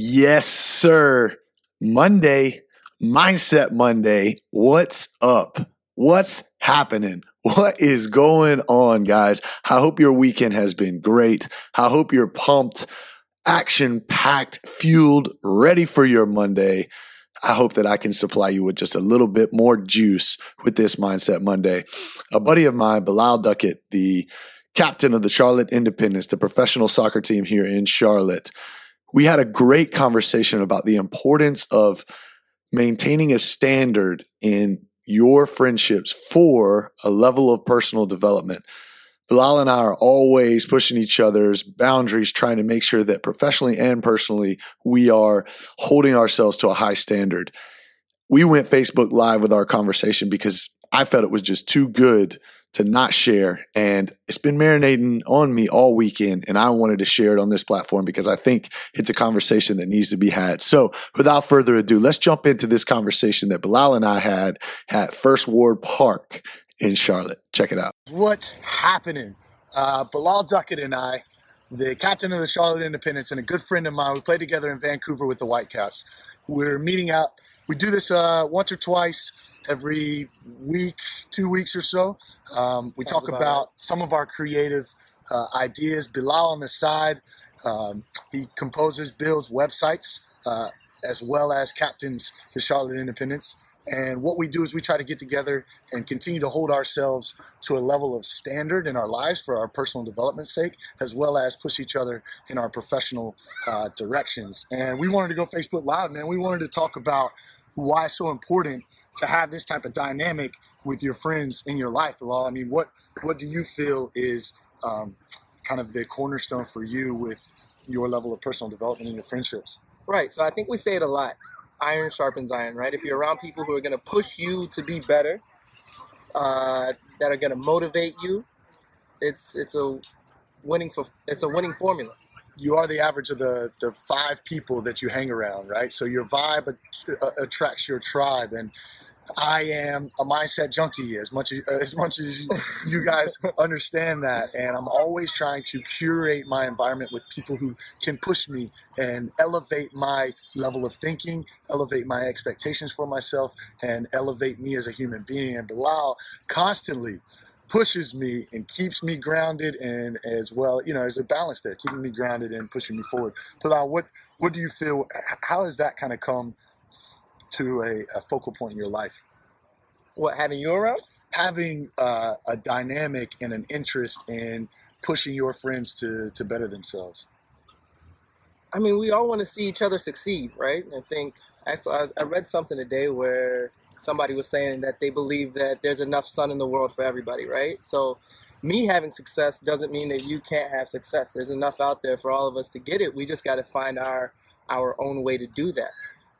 Yes, sir. Monday, Mindset Monday. What's up? What's happening? What is going on, guys? I hope your weekend has been great. I hope you're pumped, action packed, fueled, ready for your Monday. I hope that I can supply you with just a little bit more juice with this Mindset Monday. A buddy of mine, Bilal Duckett, the captain of the Charlotte Independence, the professional soccer team here in Charlotte, we had a great conversation about the importance of maintaining a standard in your friendships for a level of personal development. Bilal and I are always pushing each other's boundaries, trying to make sure that professionally and personally, we are holding ourselves to a high standard. We went Facebook Live with our conversation because I felt it was just too good to not share. And it's been marinating on me all weekend. And I wanted to share it on this platform because I think it's a conversation that needs to be had. So without further ado, let's jump into this conversation that Bilal and I had at First Ward Park in Charlotte. Check it out. What's happening? Uh, Bilal Duckett and I, the captain of the Charlotte Independence and a good friend of mine, we played together in Vancouver with the Whitecaps. We're meeting up. We do this uh, once or twice every week, two weeks or so. Um, we talk about, about some of our creative uh, ideas. Bilal on the side, um, he composes, builds websites, uh, as well as captains the Charlotte Independence. And what we do is we try to get together and continue to hold ourselves to a level of standard in our lives for our personal development's sake, as well as push each other in our professional uh, directions. And we wanted to go Facebook Live, man. We wanted to talk about why it's so important to have this type of dynamic with your friends in your life, Bilal. I mean, what what do you feel is um, kind of the cornerstone for you with your level of personal development in your friendships? Right. So I think we say it a lot. Iron sharpens iron, right? If you're around people who are going to push you to be better, uh, that are going to motivate you, it's it's a winning for it's a winning formula you are the average of the the five people that you hang around, right? So your vibe attracts your tribe, and I am a mindset junkie as much as, as much as you guys understand that. And I'm always trying to curate my environment with people who can push me and elevate my level of thinking, elevate my expectations for myself, and elevate me as a human being. And Bilal constantly pushes me and keeps me grounded and as well, you know, there's a balance there, keeping me grounded and pushing me forward. Bilal, what what do you feel? How has that kind of come to a, a focal point in your life? What having you around? Having uh, a dynamic and an interest in pushing your friends to to better themselves. I mean, we all want to see each other succeed, right? I think I, I read something today where somebody was saying that they believe that there's enough sun in the world for everybody, right? So me having success doesn't mean that you can't have success. There's enough out there for all of us to get it. We just got to find our our own way to do that.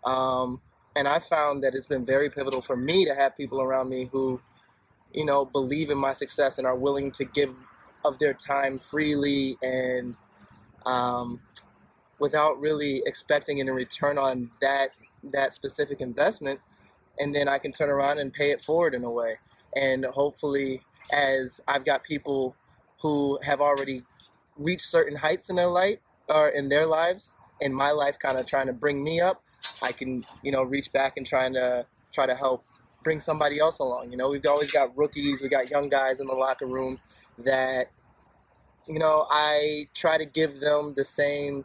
Um, and I found that it's been very pivotal for me to have people around me who, you know, believe in my success and are willing to give of their time freely and um, without really expecting any return on that that specific investment and then I can turn around and pay it forward in a way. And hopefully, as I've got people who have already reached certain heights in their life or in their lives, in my life, kind of trying to bring me up, I can you know reach back and trying to try to help bring somebody else along. You know, we've always got rookies, we got young guys in the locker room that you know I try to give them the same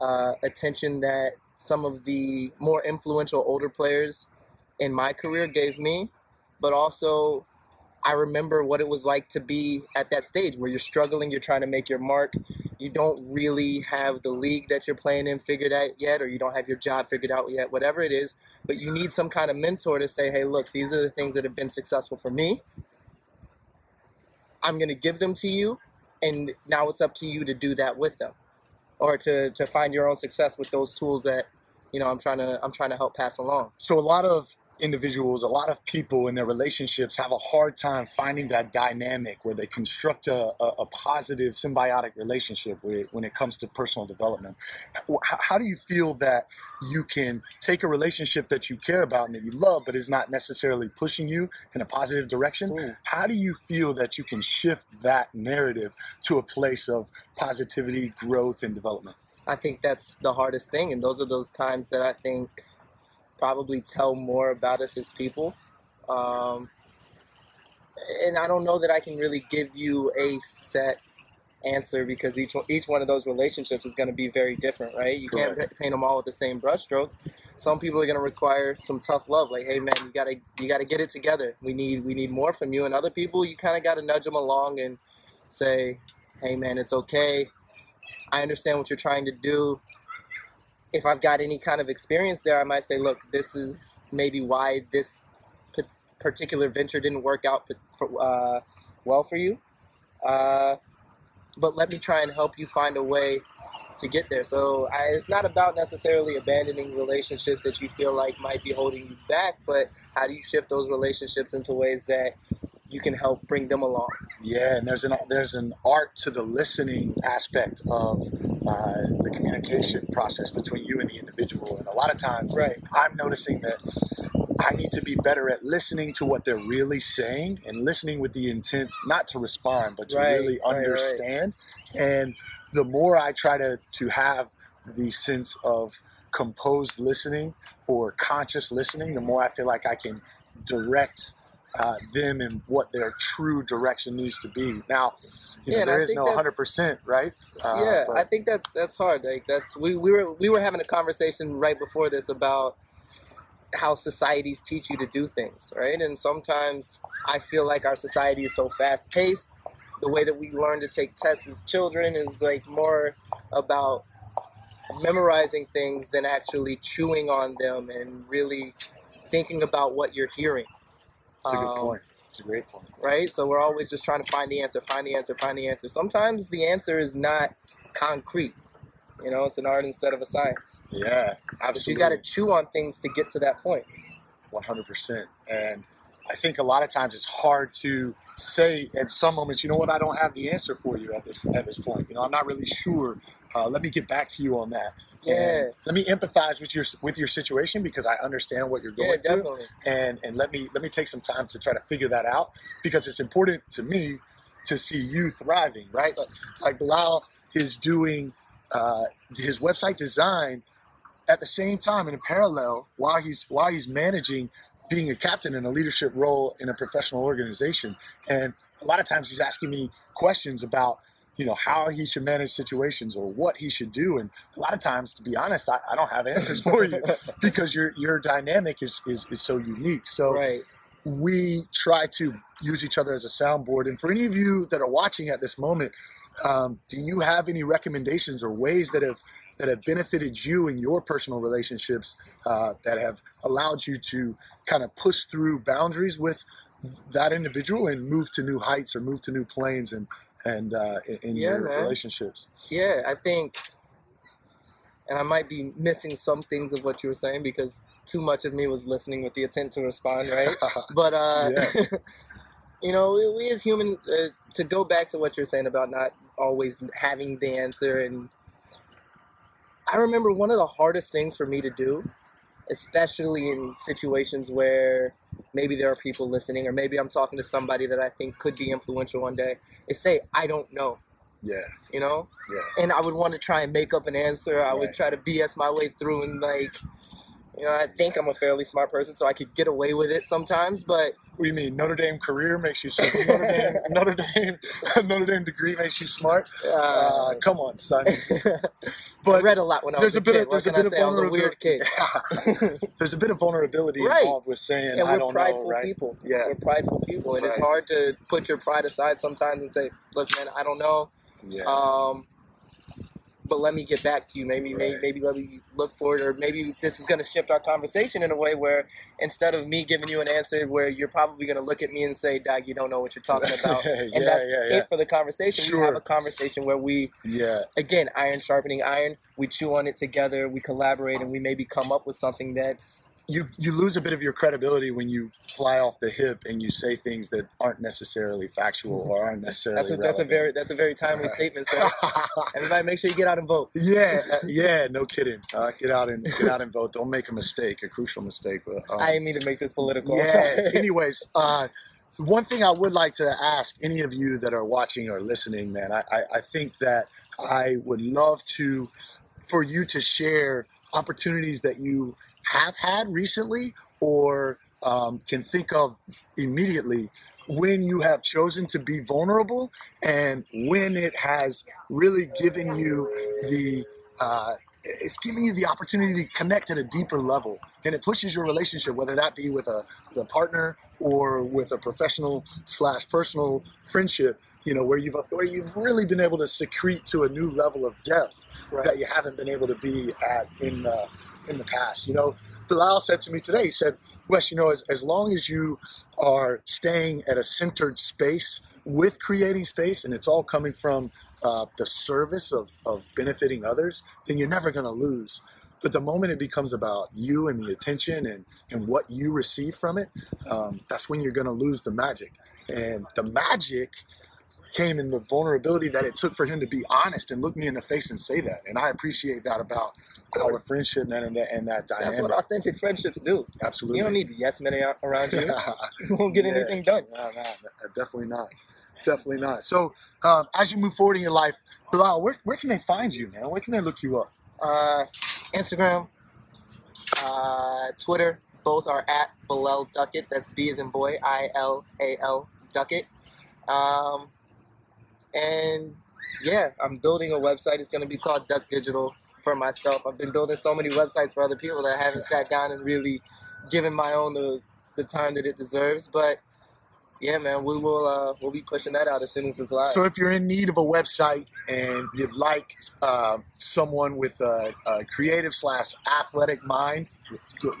uh, attention that some of the more influential older players in my career gave me, but also I remember what it was like to be at that stage where you're struggling, you're trying to make your mark, you don't really have the league that you're playing in figured out yet, or you don't have your job figured out yet, whatever it is, but you need some kind of mentor to say, hey, look, these are the things that have been successful for me. I'm going to give them to you, and now it's up to you to do that with them or to, to find your own success with those tools that you know I'm trying to I'm trying to help pass along. So a lot of individuals, a lot of people in their relationships have a hard time finding that dynamic where they construct a, a, a positive symbiotic relationship when it comes to personal development. How, how, do you feel that you can take a relationship that you care about and that you love, but is not necessarily pushing you in a positive direction? Ooh. How do you feel that you can shift that narrative to a place of positivity, growth, and development? I think that's the hardest thing, and those are those times that I think probably tell more about us as people. Um, and I don't know that I can really give you a set answer because each one, each one of those relationships is going to be very different, right? You can't paint them all with the same brushstroke. Some people are going to require some tough love, like, "Hey, man, you gotta you gotta get it together. We need we need more from you." And other people, you kind of got to nudge them along and say, "Hey, man, it's okay. I understand what you're trying to do." If I've got any kind of experience there, I might say, "Look, this is maybe why this pa- particular venture didn't work out uh, well for you." Uh, but let me try and help you find a way to get there. So I, it's not about necessarily abandoning relationships that you feel like might be holding you back, but how do you shift those relationships into ways that you can help bring them along? Yeah, and there's an there's an art to the listening aspect of uh, the communication process between you and the individual, and a lot of times Right. I'm noticing that I need to be better at listening to what they're really saying and listening with the intent not to respond, but to Right, really right, right. understand. And the more I try to to have the sense of composed listening or conscious listening, the more I feel like I can direct uh, them and what their true direction needs to be. Now, you Yeah, know, I there is no 100%, right? Uh, yeah, but- I think that's that's hard. Like that's we, we were we were having a conversation right before this about how societies teach you to do things, right? And sometimes I feel like our society is so fast paced. The way that we learn to take tests as children is like more about memorizing things than actually chewing on them and really thinking about what you're hearing. That's a good Um, point. It's a great point. right? So we're always just trying to find the answer, find the answer, find the answer. Sometimes the answer is not concrete. You know, it's an art instead of a science. Yeah, But absolutely. you got to chew on things to get to that point. 100%. And I think a lot of times it's hard to say at some moments, you know what, I don't have the answer for you at this at this point. You know, I'm not really sure. Uh, let me get back to you on that. Yeah, And let me empathize with your with your situation because I understand what you're going yeah, through. and and let me let me take some time to try to figure that out because it's important to me to see you thriving right like, like bilal is doing uh, his website design at the same time and in parallel while he's while he's managing being a captain in a leadership role in a professional organization and a lot of times he's asking me questions about you know how he should manage situations or what he should do and a lot of times to be honest i, I don't have answers for you because your your dynamic is is, is so unique. So right. we try to use each other as a soundboard. And for any of you that are watching at this moment, um, do you have any recommendations or ways that have that have benefited you in your personal relationships uh, that have allowed you to kind of push through boundaries with that individual and move to new heights or move to new planes and and uh, in, Yeah, your man. relationships? Yeah, I think, and I might be missing some things of what you were saying because too much of me was listening with the intent to respond, right? But uh, you know, we, we as humans, uh, to go back to what you're saying about not always having the answer, and I remember one of the hardest things for me to do, especially in situations where maybe there are people listening, or maybe I'm talking to somebody that I think could be influential one day, is say I don't know. yeah, You know, yeah. and I would want to try and make up an answer. I would try to BS my way through and like, you know, I think I'm a fairly smart person, so I could get away with it sometimes. But What do you mean? Notre Dame career makes you smart. Notre Dame, Notre Dame, Notre Dame degree makes you smart. Uh, uh, come on, son. I But read a lot when I was a a bit kid. of there's a bit I of say? I was a weird vulnerability. there's a bit of vulnerability Right. involved with saying and I don't know, right? people. Yeah. We're prideful people, and it's hard to put your pride aside sometimes and say, "Look, man, I don't know." Yeah. Um, but let me get back to you. Maybe, maybe, Right. maybe let me look for it, or maybe this is going to shift our conversation in a way where instead of me giving you an answer where you're probably going to look at me and say, "Dog, you don't know what you're talking about," yeah, and that's yeah, yeah, it for the conversation. We have a conversation where we, yeah. again, iron sharpening iron. We chew on it together. We collaborate, and we maybe come up with something that's You you lose a bit of your credibility when you fly off the hip and you say things that aren't necessarily factual or aren't necessarily. that's a, that's a very that's a very timely statement. So everybody, make sure you get out and vote. yeah, uh, yeah, no kidding. Uh, get out and get out and vote. Don't make a mistake, a crucial mistake. but, um, I didn't mean to make this political. Yeah. Anyways, uh, one thing I would like to ask any of you that are watching or listening, man, I, I, I think that I would love to, for you to share opportunities that you have had recently or um, can think of immediately when you have chosen to be vulnerable and when it has really given you the uh, it's giving you the opportunity to connect at a deeper level and it pushes your relationship whether that be with a, with a partner or with a professional slash personal friendship you know where you've where you've really been able to secrete to a new level of depth Right. that you haven't been able to be at in the in the past. You know Bilal said to me today he said Wes you know as, as long as you are staying at a centered space with creating space and it's all coming from uh, the service of, of benefiting others then you're never going to lose. But the moment it becomes about you and the attention and, and what you receive from it um, that's when you're going to lose the magic. And the magic came in the vulnerability that it took for him to be honest and look me in the face and say that and i appreciate that about our friendship man and that, and that That's dynamic what authentic friendships do. absolutely You don't need yes men around you. You won't get Yeah. anything done. No, no, no, definitely not. Definitely not. So, um, as you move forward in your life, Bilal, where, where can they find you, man? Where can they look you up? Uh, Instagram, uh, Twitter, both are at Bilal Duckett. That's B as in boy, I L A L Duckett. Um, and yeah, I'm building a website. It's going to be called Duck Digital for myself. I've been building so many websites for other people that I haven't sat down and really given my own the, the time that it deserves. But yeah, man, we will uh, we'll be pushing that out as soon as it's live. So, if you're in need of a website and you'd like uh, someone with a, a creative slash athletic mind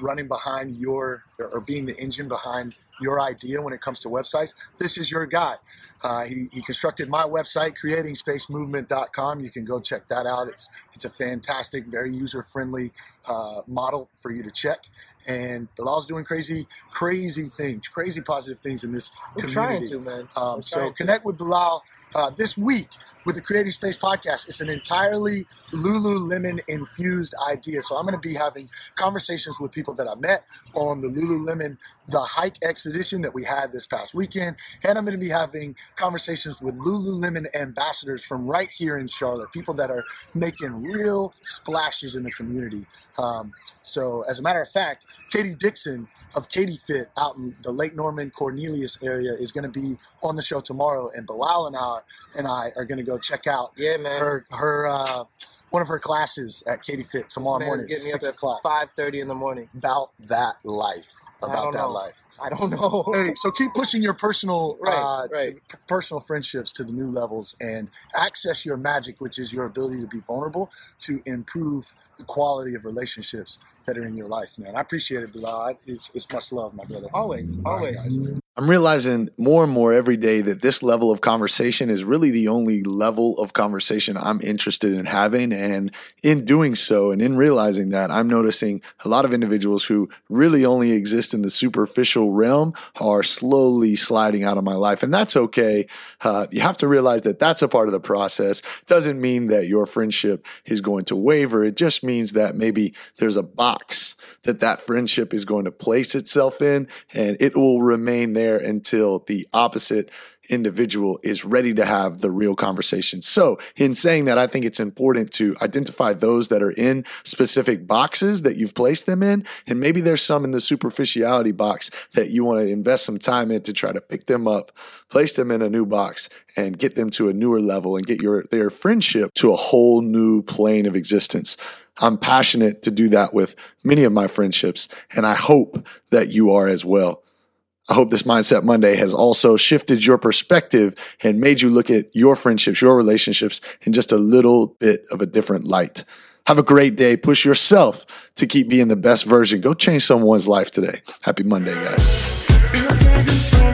running behind your or being the engine behind your idea when it comes to websites, this is your guy. Uh, he, he constructed my website, creatingspacemovement.com. You can go check that out. It's it's a fantastic, very user friendly uh, model for you to check. And Bilal's doing crazy, crazy things, crazy positive things in this We're community. trying to, man. Um, so to. connect with Bilal uh, this week with the Creating Space podcast. It's an entirely Lululemon infused idea. So I'm going to be having conversations with people that I met on the Lululemon the hike expedition that we had this past weekend, and I'm going to be having conversations with Lululemon ambassadors from right here in Charlotte, people that are making real splashes in the community. Um, so, as a matter of fact, Katie Dixon of Katie Fit out in the Lake Norman Cornelius area is going to be on the show tomorrow, and Bilal and I and I are going to go check out Yeah, man. her her uh, one of her classes at Katie Fit tomorrow morning, getting me up at five thirty in the morning. About that life, about that know. life. I don't know. Hey, so keep pushing your personal Right, uh, right. personal friendships to the new levels and access your magic, which is your ability to be vulnerable to improve the quality of relationships that are in your life, man. I appreciate it, Bilal. It's, it's much love, my brother. Always, All always. I'm realizing more and more every day that this level of conversation is really the only level of conversation I'm interested in having. And in doing so, and in realizing that, I'm noticing a lot of individuals who really only exist in the superficial realm are slowly sliding out of my life. And that's okay. Uh, you have to realize that that's a part of the process. Doesn't mean that your friendship is going to waver. It just means that maybe there's a box that that friendship is going to place itself in and it will remain there until the opposite individual is ready to have the real conversation. So, in saying that, I think it's important to identify those that are in specific boxes that you've placed them in. And maybe there's some in the superficiality box that you want to invest some time in to try to pick them up, place them in a new box, and get them to a newer level and get your their friendship to a whole new plane of existence. I'm passionate to do that with many of my friendships, and I hope that you are as well. I hope this Mindset Monday has also shifted your perspective and made you look at your friendships, your relationships in just a little bit of a different light. Have a great day. Push yourself to keep being the best version. Go change someone's life today. Happy Monday, guys.